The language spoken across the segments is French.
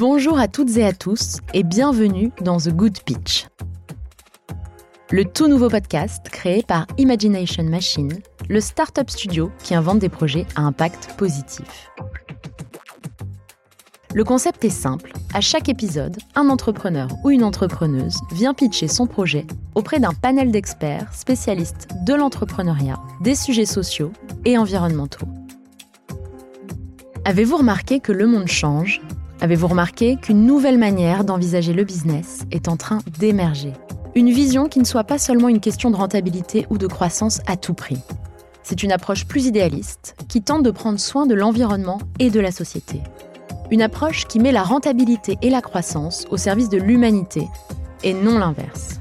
Bonjour à toutes et à tous et bienvenue dans The Good Pitch. Le tout nouveau podcast créé par Imagination Machine, le startup studio qui invente des projets à impact positif. Le concept est simple. À chaque épisode, un entrepreneur ou une entrepreneuse vient pitcher son projet auprès d'un panel d'experts spécialistes de l'entrepreneuriat, des sujets sociaux et environnementaux. Avez-vous remarqué que le monde change? Avez-vous remarqué qu'une nouvelle manière d'envisager le business est en train d'émerger? Une vision qui ne soit pas seulement une question de rentabilité ou de croissance à tout prix. C'est une approche plus idéaliste qui tente de prendre soin de l'environnement et de la société. Une approche qui met la rentabilité et la croissance au service de l'humanité et non l'inverse.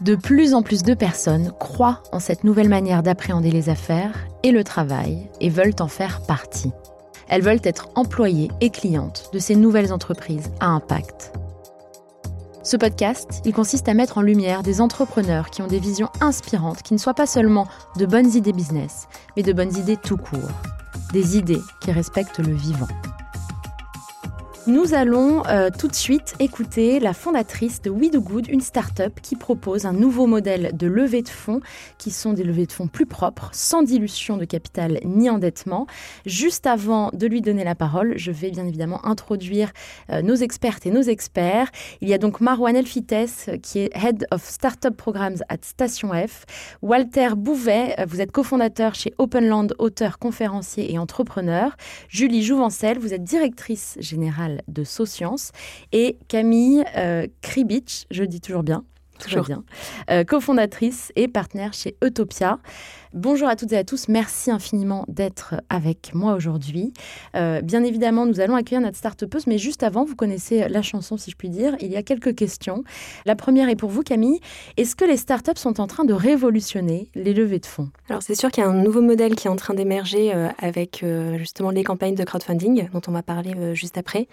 De plus en plus de personnes croient en cette nouvelle manière d'appréhender les affaires et le travail et veulent en faire partie. Elles veulent être employées et clientes de ces nouvelles entreprises à impact. Ce podcast, il consiste à mettre en lumière des entrepreneurs qui ont des visions inspirantes, qui ne soient pas seulement de bonnes idées business, mais de bonnes idées tout court des idées qui respectent le vivant. Nous allons euh, tout de suite écouter la fondatrice de We Do Good, une start-up qui propose un nouveau modèle de levée de fonds, qui sont des levées de fonds plus propres, sans dilution de capital ni endettement. Juste avant de lui donner la parole, je vais bien évidemment introduire euh, nos expertes et nos experts. Il y a donc Marwan Elfites, qui est Head of Startup Programs at Station F. Walter Bouvet, euh, vous êtes cofondateur chez Openland, auteur, conférencier et entrepreneur. Julie Jouvencel, vous êtes directrice générale de Socience, et Camille euh, Kribich, je dis toujours bien, toujours bien, euh, cofondatrice et partenaire chez Utopia. Bonjour à toutes et à tous, merci infiniment d'être avec moi aujourd'hui. Euh, bien évidemment, nous allons accueillir notre start mais juste avant, vous connaissez la chanson si je puis dire, il y a quelques questions. La première est pour vous Camille, est-ce que les startups sont en train de révolutionner les levées de fonds? Alors c'est sûr qu'il y a un nouveau modèle qui est en train d'émerger euh, avec euh, justement les campagnes de crowdfunding dont on va parler juste après,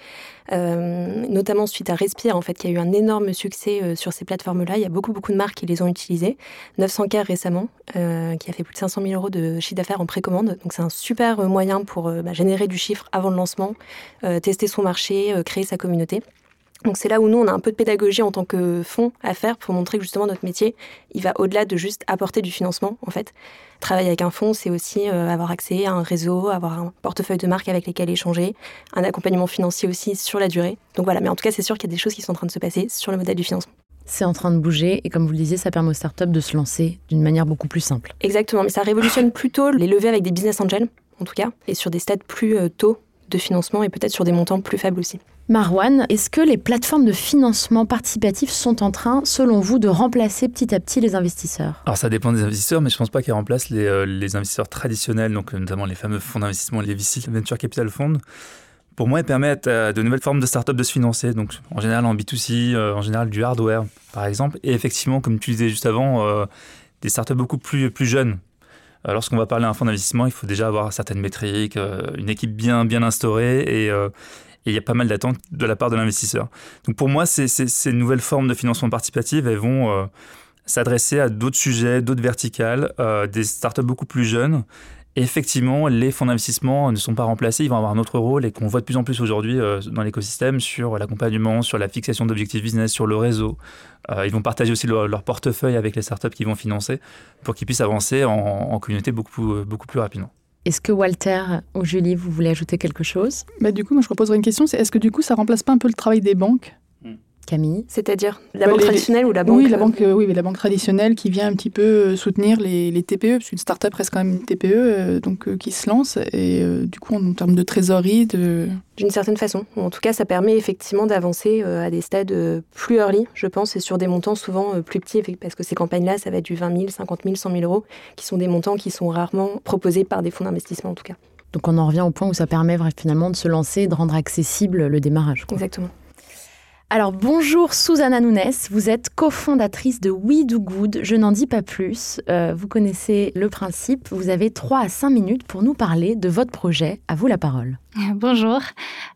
notamment suite à Respire en fait, qui a eu un énorme succès sur ces plateformes-là. Il y a beaucoup beaucoup de marques qui les ont utilisées, 900K récemment, qui a fait plus de 500 000 euros de chiffre d'affaires en précommande. Donc c'est un super euh, moyen pour euh, bah, générer du chiffre avant le lancement, euh, tester son marché, créer sa communauté. Donc c'est là où nous, on a un peu de pédagogie en tant que fonds à faire pour montrer que justement notre métier, il va au-delà de juste apporter du financement en fait. Travailler avec un fonds, c'est aussi avoir accès à un réseau, avoir un portefeuille de marques avec lesquelles échanger, un accompagnement financier aussi sur la durée. Donc voilà, mais en tout cas, c'est sûr qu'il y a des choses qui sont en train de se passer sur le modèle du financement c'est en train de bouger et comme vous le disiez, ça permet aux startups de se lancer d'une manière beaucoup plus simple. Exactement, mais ça révolutionne plutôt les levées avec des business angels, en tout cas, et sur des stades plus euh, tôt de financement et peut-être sur des montants plus faibles aussi. Marwan, est-ce que les plateformes de financement participatif sont en train, selon vous, de remplacer petit à petit les investisseurs? Alors ça dépend des investisseurs, mais je ne pense pas qu'elles remplacent les, euh, les, investisseurs traditionnels, donc notamment les fameux fonds d'investissement, les VC, Venture Capital Fund pour moi, elles permettent à de nouvelles formes de start-up de se financer. Donc, en général, en B2C, euh, en général, du hardware, par exemple. Et effectivement, comme tu disais juste avant, euh, des start-up beaucoup plus, plus jeunes. Euh, lorsqu'on va parler d'un fonds d'investissement, il faut déjà avoir certaines métriques, une équipe bien, bien instaurée et il y a pas mal d'attentes de la part de l'investisseur. Donc, pour moi, ces, ces, nouvelles formes de financement participatif, elles vont s'adresser à d'autres sujets, d'autres verticales, des start-up beaucoup plus jeunes effectivement, les fonds d'investissement ne sont pas remplacés, ils vont avoir un autre rôle et qu'on voit de plus en plus aujourd'hui euh, dans l'écosystème sur l'accompagnement, sur la fixation d'objectifs business, sur le réseau. Euh, ils vont partager aussi leur, portefeuille avec les startups qu'ils vont financer pour qu'ils puissent avancer en, communauté beaucoup, euh, beaucoup plus rapidement. Est-ce que Walter ou Julie, vous voulez ajouter quelque chose? Bah, Du coup, moi je reposerai une question, c'est est-ce que du coup ça remplace pas un peu le travail des banques? Camille. C'est-à-dire la banque traditionnelle ou la banque Oui, la banque, euh, oui, mais la banque traditionnelle qui vient un petit peu euh, soutenir les, TPE, parce qu'une start-up reste quand même une TPE, euh, donc qui se lance et du coup en termes de trésorerie, de d'une certaine façon. En tout cas, ça permet effectivement d'avancer à des stades plus early, je pense, et sur des montants souvent plus petits, parce que ces campagnes-là, ça va être du 20 000, 50 000, 100 000 euros, qui sont des montants qui sont rarement proposés par des fonds d'investissement en tout cas. Donc on en revient au point où ça permet finalement de se lancer, de rendre accessible le démarrage. Exactement. Alors bonjour Susanna Nunes, vous êtes cofondatrice de We Do Good, je n'en dis pas plus, euh, vous connaissez le principe, vous avez 3 à 5 minutes pour nous parler de votre projet, à vous la parole. Bonjour,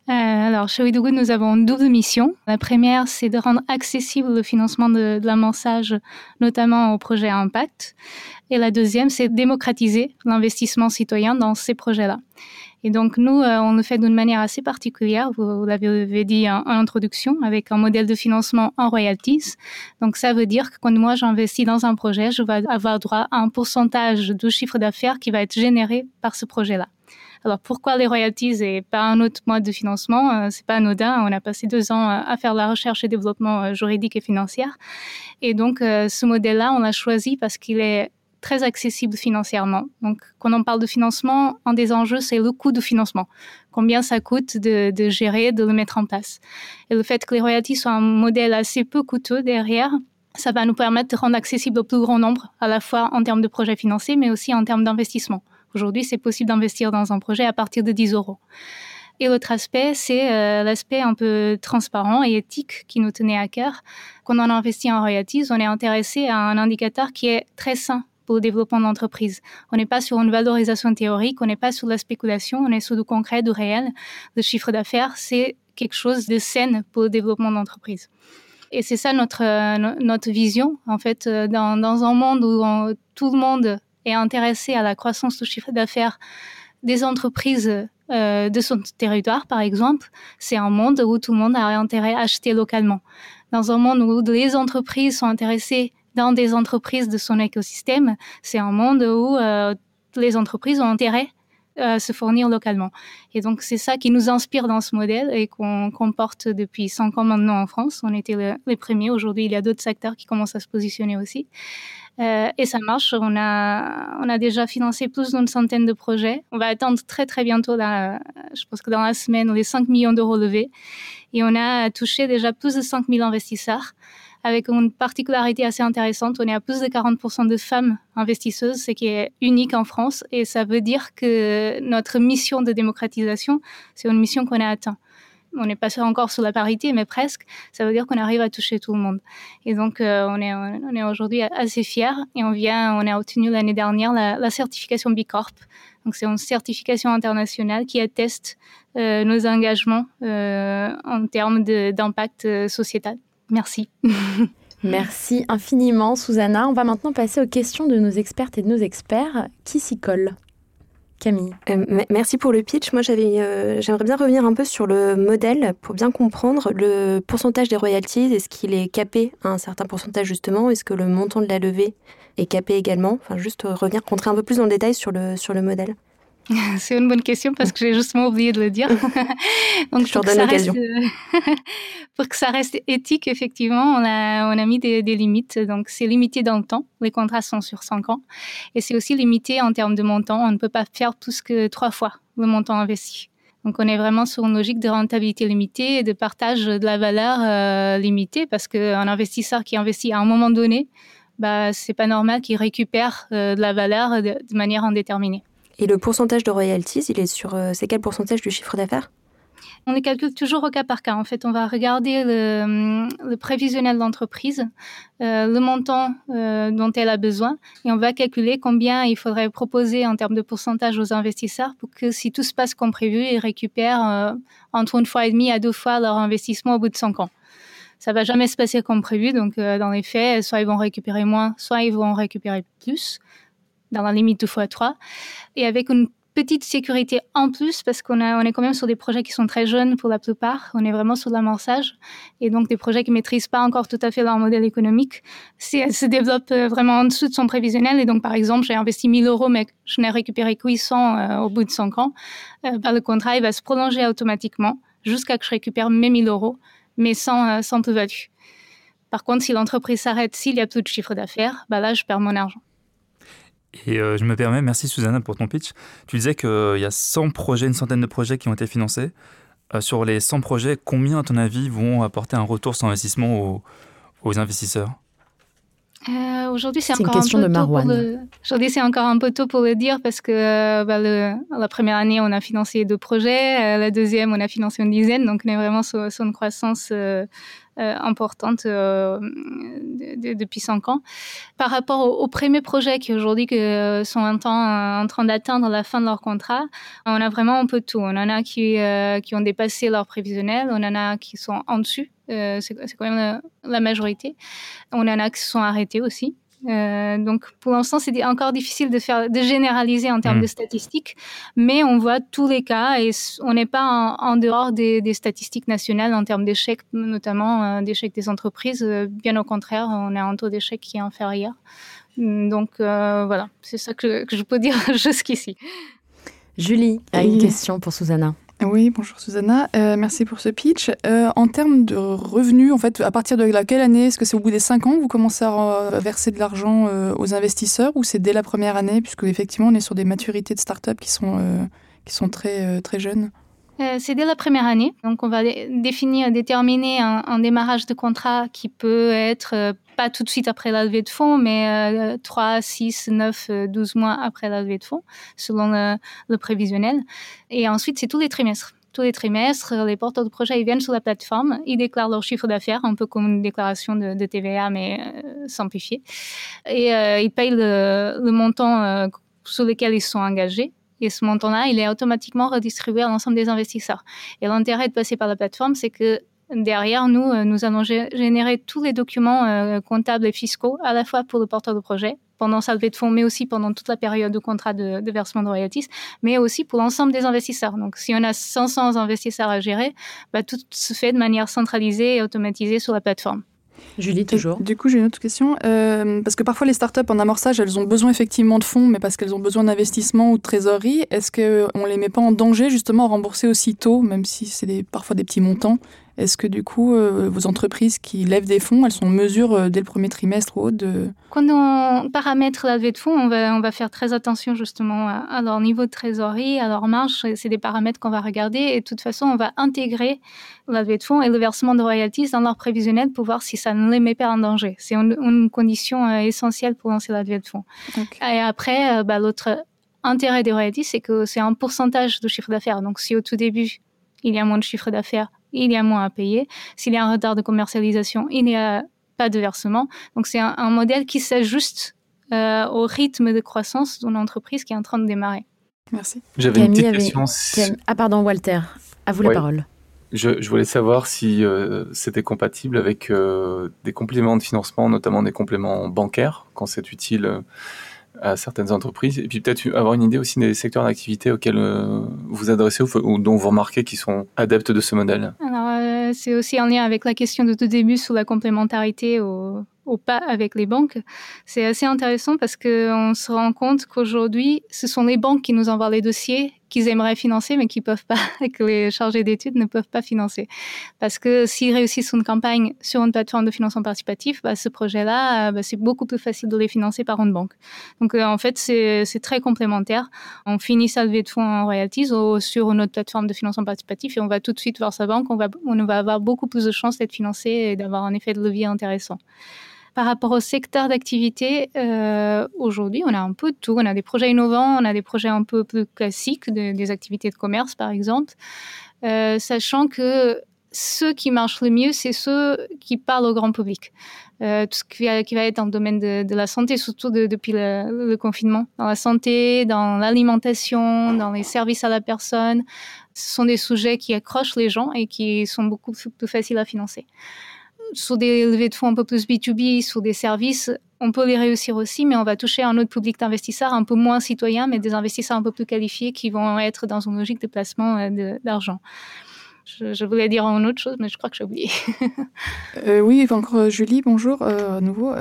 euh, alors chez Good nous avons deux missions. La première c'est de rendre accessible le financement de, de notamment aux projets impact. Et la deuxième c'est démocratiser l'investissement citoyen dans ces projets-là. Et donc, nous, on le fait d'une manière assez particulière, vous, l'avez dit en, introduction, avec un modèle de financement en royalties. Donc, ça veut dire que quand moi j'investis dans un projet, je vais avoir droit à un pourcentage du chiffre d'affaires qui va être généré par ce projet-là. Alors pourquoi les royalties et pas un autre mode de financement euh, C'est pas anodin. On a passé deux ans euh, à faire la recherche et développement euh, juridique et financier. Et donc ce modèle-là, on l'a choisi parce qu'il est très accessible financièrement. Donc, quand on parle de financement, un des enjeux, c'est le coût de financement. Combien ça coûte de, de, gérer, de le mettre en place. Et le fait que les royalties soient un modèle assez peu coûteux derrière, ça va nous permettre de rendre accessible au plus grand nombre, à la fois en termes de projets financiers, mais aussi en termes d'investissement. Aujourd'hui, c'est possible d'investir dans un projet à partir de 10 euros. Et l'autre aspect, c'est euh, l'aspect un peu transparent et éthique qui nous tenait à cœur. Quand on investit en royalties, on est intéressé à un indicateur qui est très sain pour le développement d'entreprise. On n'est pas sur une valorisation théorique, on n'est pas sur la spéculation, on est sur du concret, du réel. Le chiffre d'affaires, c'est quelque chose de sain pour le développement d'entreprise. Et c'est ça notre, euh, notre vision, en fait, euh, dans, dans un monde où tout le monde est intéressé à la croissance du chiffre d'affaires des entreprises euh, de son territoire, par exemple, c'est un monde où tout le monde a intérêt à acheter localement. Dans un monde où les entreprises sont intéressées dans des entreprises de son écosystème, c'est un monde où euh, les entreprises ont intérêt à se fournir localement. Et donc, c'est ça qui nous inspire dans ce modèle et qu'on porte depuis cinq ans maintenant en France. On était les premiers. Aujourd'hui, il y a d'autres secteurs qui commencent à se positionner aussi. Euh, et ça marche. On a, on a déjà financé plus d'une centaine de projets. On va attendre très, très bientôt, je pense que dans la semaine, les 5 millions d'euros levés. Et on a touché déjà plus de 5 000 investisseurs avec une particularité assez intéressante. On est à plus de 40% de femmes investisseuses, ce qui est unique en France. Et ça veut dire que notre mission de démocratisation, c'est une mission qu'on a atteinte on n'est pas encore sur la parité, mais presque. Ça veut dire qu'on arrive à toucher tout le monde. Et donc, euh, on est, aujourd'hui assez fiers et on vient, on a obtenu l'année dernière la, certification B Corp. Donc, c'est une certification internationale qui atteste euh, nos engagements euh, en termes d'impact sociétal. Merci. Merci infiniment, Susanna. On va maintenant passer aux questions de nos expertes et de nos experts. Qui s'y colle? Camille. Euh, merci pour le pitch. Moi, euh, j'aimerais bien revenir un peu sur le modèle pour bien comprendre le pourcentage des royalties. Est-ce qu'il est capé à un certain pourcentage justement? Est-ce que le montant de la levée est capé également? Enfin, juste revenir, rentrer un peu plus dans le détail sur le, sur le modèle. C'est une bonne question parce que j'ai justement oublié de le dire. Donc, je te redonne l'occasion. pour que ça reste éthique, effectivement, on a, on a mis des, limites. Donc, c'est limité dans le temps. Les contrats sont sur 5 ans. Et c'est aussi limité en termes de montant. On ne peut pas faire plus que trois fois le montant investi. Donc, on est vraiment sur une logique de rentabilité limitée et de partage de la valeur euh, limitée parce qu'un investisseur qui investit à un moment donné, bah, c'est pas normal qu'il récupère euh, de la valeur de manière indéterminée. Et le pourcentage de royalties, il est sur. Euh, c'est quel pourcentage du chiffre d'affaires? On les calcule toujours au cas par cas. En fait, on va regarder le, prévisionnel d'entreprise, euh, le montant euh, dont elle a besoin, et on va calculer combien il faudrait proposer en termes de pourcentage aux investisseurs pour que, si tout se passe comme prévu, ils récupèrent entre une fois et demie à deux fois leur investissement au bout de cinq ans. Ça va jamais se passer comme prévu, donc dans les faits, soit ils vont récupérer moins, soit ils vont récupérer plus dans la limite de x3, et avec une petite sécurité en plus parce qu'on on est quand même sur des projets qui sont très jeunes pour la plupart. On est vraiment sur l'amorçage et donc des projets qui maîtrisent pas encore tout à fait leur modèle économique. Si elles se développent euh, vraiment en dessous de son prévisionnel et donc par exemple j'ai investi 1000 euros mais je n'ai récupéré que 800 euh, au bout de 5 ans, euh, bah, le contrat il va se prolonger automatiquement jusqu'à que je récupère mes 1000 euros mais sans, sans plus-value. Par contre, si l'entreprise s'arrête, s'il y a plus de chiffre d'affaires, bah là, je perds mon argent. Et euh, je me permets, merci Susanna pour ton pitch. Tu disais qu'il y a 100 projets, une centaine de projets qui ont été financés. Euh, sur les 100 projets, combien, à ton avis, vont apporter un retour sur investissement aux, investisseurs? Euh, Aujourd'hui, c'est encore, un peu tôt pour le... Aujourd'hui, c'est encore un peu tôt pour le dire parce que bah, la première année, on a financé deux projets. la deuxième, on a financé une dizaine. Donc, on est vraiment sur, sur une croissance euh, importante euh, depuis cinq ans. Par rapport aux, premiers projets qui aujourd'hui euh, sont en, en train d'atteindre la fin de leur contrat, on a vraiment un peu tout. On en a qui, qui ont dépassé leur prévisionnel, on en a qui sont en dessus, c'est quand même la, majorité. On en a qui se sont arrêtés aussi. Euh, donc pour l'instant, c'est encore difficile de faire, de généraliser en termes mm. de statistiques, mais on voit tous les cas et on n'est pas en, dehors des, statistiques nationales en termes d'échecs, notamment euh, d'échecs des entreprises. Euh, bien au contraire, on a un taux d'échec qui est inférieur. Donc voilà, c'est ça que, que, je peux dire jusqu'ici. Julie a une question pour Susanna. Oui, bonjour Susanna. Euh, merci pour ce pitch. Euh, en termes de revenus, en fait, à partir de quelle année Est-ce que c'est au bout des cinq ans que vous commencez à verser de l'argent euh, aux investisseurs ou c'est dès la première année Puisque effectivement, on est sur des maturités de start-up qui sont, qui sont très, très jeunes? c'est dès la première année. Donc, on va définir, déterminer un démarrage de contrat qui peut être pas tout de suite après la levée de fonds, mais 3, 6, 9, 12 mois après la levée de fonds, selon le, prévisionnel. Et ensuite, c'est tous les trimestres tous les trimestres, les porteurs de projet ils viennent sur la plateforme, ils déclarent leur chiffre d'affaires, un peu comme une déclaration de, TVA, mais euh, simplifiée. Et euh, ils payent le, montant euh, sur lequel ils sont engagés. Et ce montant-là, il est automatiquement redistribué à l'ensemble des investisseurs. Et l'intérêt de passer par la plateforme, c'est que Derrière nous, euh, nous allons générer tous les documents euh, comptables et fiscaux, à la fois pour le porteur de projet, pendant sa levée de fonds, mais aussi pendant toute la période de contrat de, versement de royalties, mais aussi pour l'ensemble des investisseurs. Donc, si on a 500 investisseurs à gérer, bah, tout se fait de manière centralisée et automatisée sur la plateforme. Julie, toujours. Du coup, j'ai une autre question. Euh, parce que parfois, les startups en amorçage, elles ont besoin effectivement de fonds, mais parce qu'elles ont besoin d'investissement ou de trésorerie. Est-ce qu'on ne les met pas en danger, justement, à rembourser aussitôt, même si c'est parfois des petits montants est-ce que du coup, euh, vos entreprises qui lèvent des fonds, elles sont en mesure euh, dès le premier trimestre ou autre de... Quand on paramètre la levée de fonds, on va, on va faire très attention justement à, leur niveau de trésorerie, à leur marge. C'est des paramètres qu'on va regarder et de toute façon, on va intégrer la levée de fonds et le versement de royalties dans leur prévisionnel pour voir si ça ne les met pas en danger. C'est une, condition euh, essentielle pour lancer la levée de fonds. Et après, bah, l'autre intérêt des royalties, c'est que c'est un pourcentage de chiffre d'affaires. Donc si au tout début, il y a moins de chiffre d'affaires il y a moins à payer. S'il y a un retard de commercialisation, il n'y a pas de versement. Donc c'est un, modèle qui s'ajuste euh, au rythme de croissance d'une entreprise qui est en train de démarrer. Merci. J'avais une petite question. Ah pardon, Walter, à vous la parole. Je, voulais savoir si euh, c'était compatible avec euh, des compléments de financement, notamment des compléments bancaires, quand c'est utile à certaines entreprises Et puis peut-être avoir une idée aussi des secteurs d'activité auxquels euh, vous adressez ou, dont vous remarquez qu'ils sont adeptes de ce modèle. Alors, euh, c'est aussi en lien avec la question de tout début sur la complémentarité au, au pas avec les banques. C'est assez intéressant parce qu'on se rend compte qu'aujourd'hui, ce sont les banques qui nous envoient les dossiers qu'ils aimeraient financer, mais qui peuvent pas, que les chargés d'études ne peuvent pas financer. Parce que s'ils réussissent une campagne sur une plateforme de financement participatif, bah, ce projet-là, bah, c'est beaucoup plus facile de les financer par une banque. Donc, euh, en fait, c'est très complémentaire. On finit sa levée de fonds en royalties sur une autre plateforme de financement participatif et on va tout de suite voir sa banque. On va, on va avoir beaucoup plus de chances d'être financé et d'avoir un effet de levier intéressant. Par rapport au secteur d'activité, euh, aujourd'hui, on a un peu de tout. On a des projets innovants, on a des projets un peu plus classiques, des activités de commerce, par exemple, euh, sachant que ceux qui marchent le mieux, c'est ceux qui parlent au grand public. Euh, tout ce qui va, être dans le domaine de, la santé, surtout depuis le, confinement, dans la santé, dans l'alimentation, dans les services à la personne. Ce sont des sujets qui accrochent les gens et qui sont beaucoup plus faciles à financer sur des levées de fonds un peu plus B2B, sur des services, on peut les réussir aussi, mais on va toucher un autre public d'investisseurs un peu moins citoyens, mais des investisseurs un peu plus qualifiés qui vont être dans une logique de placement euh, d'argent. Je, voulais dire une autre chose, mais je crois que j'ai oublié. Euh, oui, encore euh, Julie, bonjour à nouveau.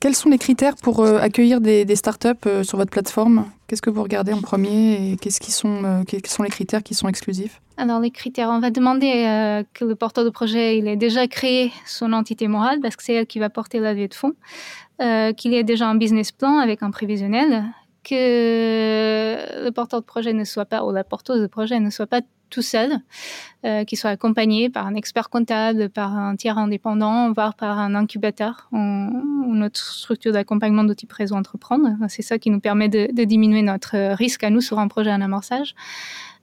quels sont les critères pour accueillir des, des startups sur votre plateforme? Qu'est-ce que vous regardez en premier et qu'est-ce qui sont, quels sont les critères qui sont exclusifs? Alors les critères, on va demander euh, que le porteur de projet il ait déjà créé son entité morale parce que c'est elle qui va porter la levée de fonds, euh, qu'il ait déjà un business plan avec un prévisionnel, que le porteur de projet ne soit pas ou la porteuse de projet ne soit pas tout seul, euh, qu'il soit accompagné par un expert comptable, par un tiers indépendant, voire par un incubateur ou notre structure d'accompagnement de type réseau entreprendre. C'est ça qui nous permet de, diminuer notre risque à nous sur un projet en amorçage.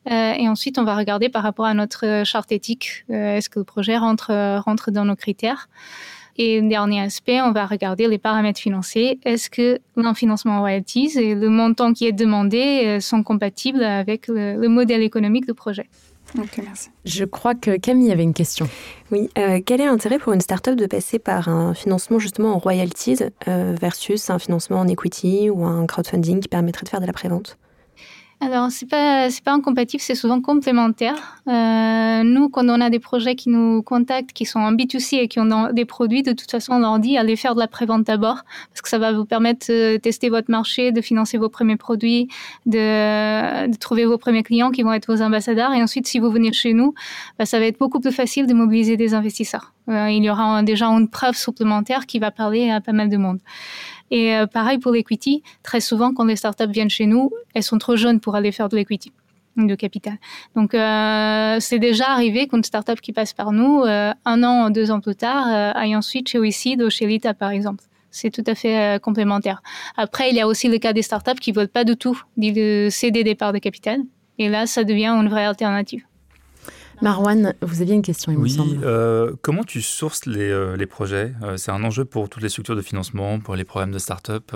Euh, et ensuite, on va regarder par rapport à notre charte éthique, euh, est-ce que le projet rentre dans nos critères? Et dernier aspect, on va regarder les paramètres financiers. Est-ce que l'enfinancement royalties et le montant qui est demandé euh, sont compatibles avec le, modèle économique du projet? Ok, merci. Je crois que Camille avait une question. Oui, quel est l'intérêt pour une startup de passer par un financement justement en royalties versus un financement en equity ou un crowdfunding qui permettrait de faire de la prévente? Alors, c'est pas c'est pas incompatible, c'est souvent complémentaire. Euh, nous, quand on a des projets qui nous contactent, qui sont en B2C et qui ont des produits, de toute façon, on leur dit allez faire de la prévente d'abord, parce que ça va vous permettre de tester votre marché, de financer vos premiers produits, de, de trouver vos premiers clients qui vont être vos ambassadeurs. Et ensuite, si vous venez chez nous, bah, ça va être beaucoup plus facile de mobiliser des investisseurs. Euh, il y aura déjà une preuve supplémentaire qui va parler à pas mal de monde. Et euh, pareil pour l'equity, très souvent quand les startups viennent chez nous, elles sont trop jeunes pour aller faire de l'equity de capital. Donc euh, c'est déjà arrivé qu'une startup qui passe par nous, euh, un an, deux ans plus tard, aille ensuite chez WeSeed ou chez Lita par exemple. C'est tout à fait complémentaire. Après, il y a aussi le cas des startups qui ne veulent pas du tout céder des parts de capital. Et là, ça devient une vraie alternative. Marwan, vous aviez une question, il oui, me semble. Euh, comment tu sources les, euh, les projets? Euh, C'est un enjeu pour toutes les structures de financement, pour les programmes de start-up.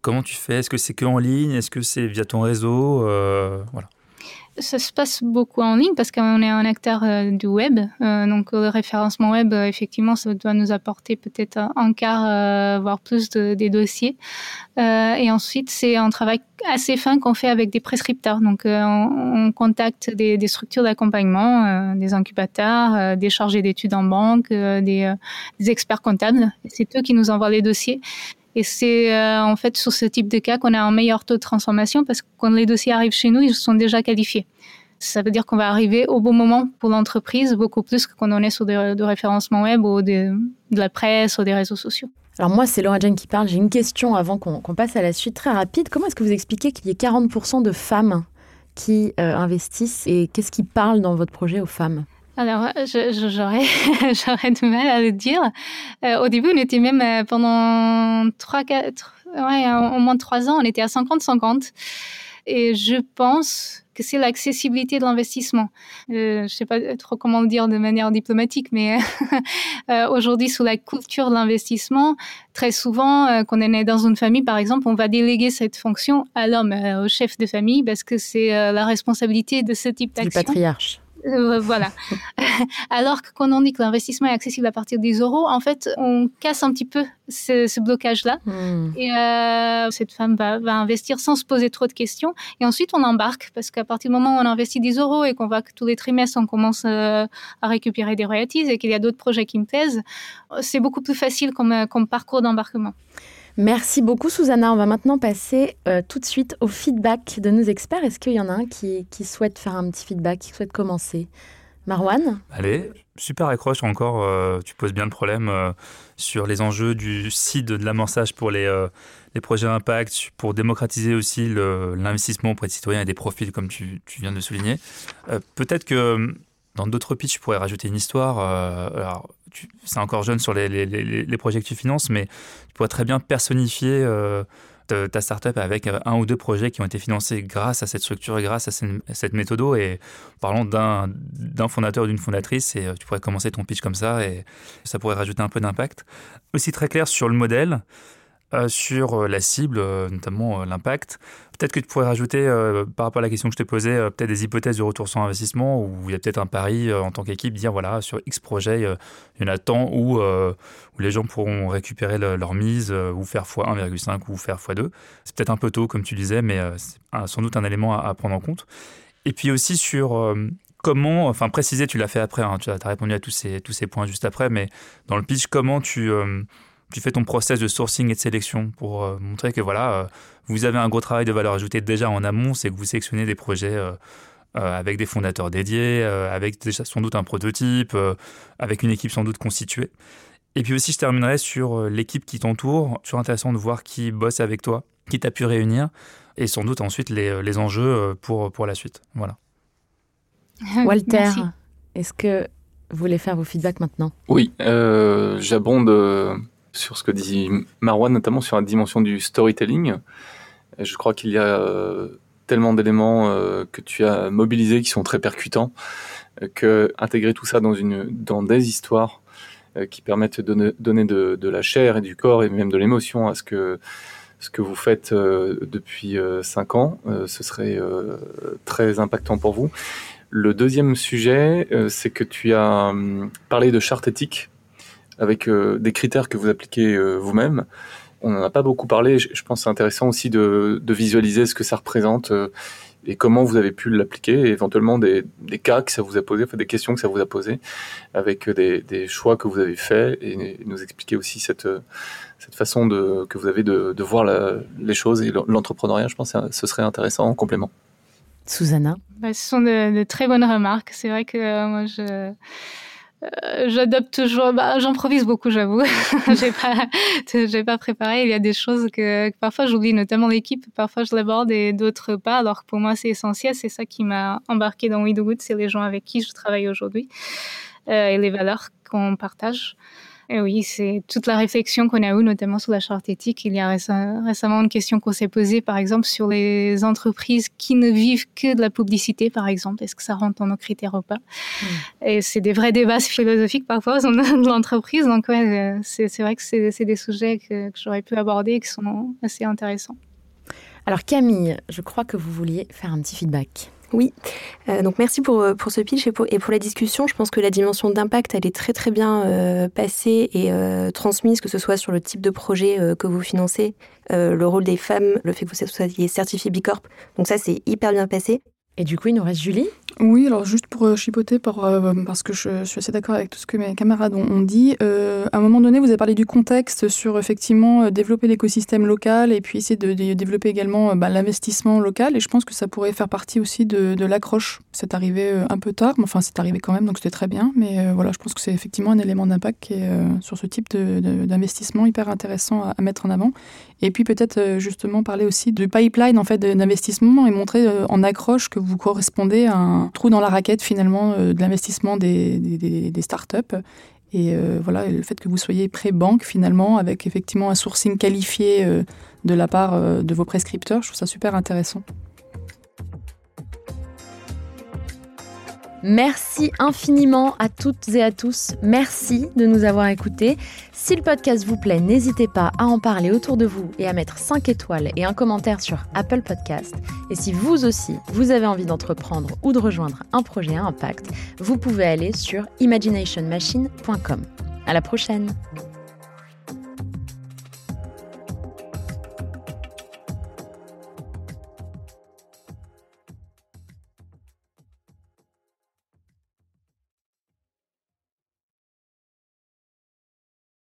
comment tu fais? Est-ce que c'est que en ligne? Est-ce que c'est via ton réseau? Voilà ça se passe beaucoup en ligne parce qu'on est un acteur euh, du web. Euh, donc le référencement web, euh, effectivement, ça doit nous apporter peut-être un quart, voire plus de, des dossiers. et ensuite, c'est un travail assez fin qu'on fait avec des prescripteurs. Donc on, contacte des, structures d'accompagnement, des incubateurs, des chargés d'études en banque, des experts comptables. C'est eux qui nous envoient les dossiers. Et c'est euh, en fait sur ce type de cas qu'on a un meilleur taux de transformation parce que quand les dossiers arrivent chez nous, ils sont déjà qualifiés. Ça veut dire qu'on va arriver au bon moment pour l'entreprise, beaucoup plus que quand on est sur des, de référencement web ou de, la presse ou des réseaux sociaux. Alors moi, c'est Laura Jane qui parle. J'ai une question avant qu'on passe à la suite très rapide. Comment est-ce que vous expliquez qu'il y ait 40% de femmes qui euh, investissent et qu'est-ce qui parle dans votre projet aux femmes? Alors, j'aurais, j'aurais du mal à le dire. Euh, au début, on était même euh, pendant 3, 4, ouais, au moins 3 ans, on était à 50-50. Et je pense que c'est l'accessibilité de l'investissement. Euh, je ne sais pas trop comment le dire de manière diplomatique, mais aujourd'hui, sous la culture de l'investissement, très souvent, quand on est né dans une famille, par exemple, on va déléguer cette fonction à l'homme, au chef de famille, parce que c'est la responsabilité de ce type d'action. Du patriarche. Euh, voilà. Alors que quand on dit que l'investissement est accessible à partir des euros, en fait, on casse un petit peu ce, blocage-là. Hmm. Et euh, cette femme va, investir sans se poser trop de questions. Et ensuite, on embarque parce qu'à partir du moment où on investit des euros et qu'on voit que tous les trimestres, on commence euh, à récupérer des royalties et qu'il y a d'autres projets qui me plaisent, c'est beaucoup plus facile comme, comme parcours d'embarquement. Merci beaucoup, Susanna. On va maintenant passer euh, tout de suite au feedback de nos experts. Est-ce qu'il y en a un qui, souhaite faire un petit feedback, qui souhaite commencer? Marwan? Allez, super accroche encore. Euh, tu poses bien le problème euh, sur les enjeux du site de l'amorçage pour les, projets impact, pour démocratiser aussi l'investissement auprès des citoyens et des profils, comme tu viens de souligner. Peut-être que dans d'autres pitchs, je pourrais rajouter une histoire. alors, c'est encore jeune sur les, les, les, projets que tu finances, mais tu pourrais très bien personnifier euh, ta startup avec euh, un ou deux projets qui ont été financés grâce à cette structure et grâce à cette, méthode. Et parlons d'un fondateur d'une fondatrice, et euh, tu pourrais commencer ton pitch comme ça, et ça pourrait rajouter un peu d'impact. Aussi très clair sur le modèle. Euh, sur la cible, notamment l'impact. Peut-être que tu pourrais rajouter, par rapport à la question que je te posais, peut-être des hypothèses de retour sur investissement, où il y a peut-être un pari en tant qu'équipe, dire voilà, sur X projet, il y en a tant où, où les gens pourront récupérer leur mise ou faire x1,5 ou faire x2. C'est peut-être un peu tôt, comme tu disais, mais c'est sans doute un élément à, prendre en compte. Et puis aussi sur comment, enfin préciser, tu l'as fait après, hein, tu as, répondu à tous ces, tous ces points juste après, mais dans le pitch, comment tu tu fais ton process de sourcing et de sélection pour euh, montrer que voilà, euh, vous avez un gros travail de valeur ajoutée déjà en amont, c'est que vous sélectionnez des projets euh, avec des fondateurs dédiés, avec déjà sans doute un prototype, avec une équipe sans doute constituée. Et puis aussi, je terminerai sur l'équipe qui t'entoure. Toujours intéressant de voir qui bosse avec toi, qui t'a pu réunir, et sans doute ensuite les, les enjeux pour, pour la suite. Voilà. Walter, est-ce que vous voulez faire vos feedbacks maintenant? Oui, j'abonde sur ce que dit Marwan, notamment sur la dimension du storytelling. Je crois qu'il y a euh, tellement d'éléments euh, que tu as mobilisés qui sont très percutants, euh, que intégrer tout ça dans, des histoires qui permettent de donner, de, la chair et du corps et même de l'émotion à ce que, ce que vous faites depuis 5 ans, ce serait très impactant pour vous. Le deuxième sujet, c'est que tu as hum, parlé de charte éthique avec des critères que vous appliquez vous-même on n'en a pas beaucoup parlé. Je, pense que c'est intéressant aussi de, visualiser ce que ça représente euh, et comment vous avez pu l'appliquer, et éventuellement des, cas que ça vous a posé, des questions que ça vous a posées, avec des, choix que vous avez faits, et, nous expliquer aussi cette, cette façon de, que vous avez de, voir les choses et l'entrepreneuriat. Je pense que ce serait intéressant en complément. Susanna? Bah, Ce sont de, très bonnes remarques. C'est vrai que euh, moi, je euh, toujours, bah, j'improvise beaucoup, j'avoue. j'ai pas, j'ai pas préparé. Il y a des choses que, parfois j'oublie, notamment l'équipe. Parfois je l'aborde et d'autres pas. Alors que pour moi c'est essentiel. C'est ça qui m'a embarqué dans We C'est les gens avec qui je travaille aujourd'hui euh, et les valeurs qu'on partage. Et oui, c'est toute la réflexion qu'on a eue, notamment sur la charte éthique. Il y a récemment une question qu'on s'est posée, par exemple, sur les entreprises qui ne vivent que de la publicité, par exemple. Est-ce que ça rentre dans nos critères ou pas? Hmm. Et c'est des vrais débats philosophiques parfois de l'entreprise. Donc, ouais, c'est vrai que c'est des sujets que, que j'aurais pu aborder et qui sont assez intéressants. Alors, Camille, je crois que vous vouliez faire un petit feedback. Oui, euh, donc merci pour, euh, pour ce pitch et pour, et pour, la discussion. Je pense que la dimension d'impact, elle est très très bien euh, passée et transmise, que ce soit sur le type de projet que vous financez, le rôle des femmes, le fait que vous soyez certifié Bicorp. Donc ça, c'est hyper bien passé. Et du coup, il nous reste Julie oui, alors juste pour euh, chipoter, euh, parce que je, suis assez d'accord avec tout ce que mes camarades ont, dit, euh, à un moment donné, vous avez parlé du contexte sur effectivement développer l'écosystème local et puis essayer de, développer également bah, l'investissement local. Et je pense que ça pourrait faire partie aussi de, l'accroche. C'est arrivé un peu tard, mais enfin c'est arrivé quand même, donc c'était très bien. Mais voilà, je pense que c'est effectivement un élément d'impact qui est sur ce type d'investissement hyper intéressant à, mettre en avant. Et puis peut-être justement parler aussi du pipeline en fait d'investissement et montrer en accroche que vous correspondez à un trou dans la raquette finalement euh, de l'investissement des, des, startups. Et euh, voilà, le fait que vous soyez pré-banque finalement, avec effectivement un sourcing qualifié euh, de la part de vos prescripteurs, je trouve ça super intéressant. Merci infiniment à toutes et à tous. Merci de nous avoir écoutés. Si le podcast vous plaît, n'hésitez pas à en parler autour de vous et à mettre 5 étoiles et un commentaire sur Apple Podcast. Et si vous aussi, vous avez envie d'entreprendre ou de rejoindre un projet à impact, vous pouvez aller sur imaginationmachine.com. À la prochaine!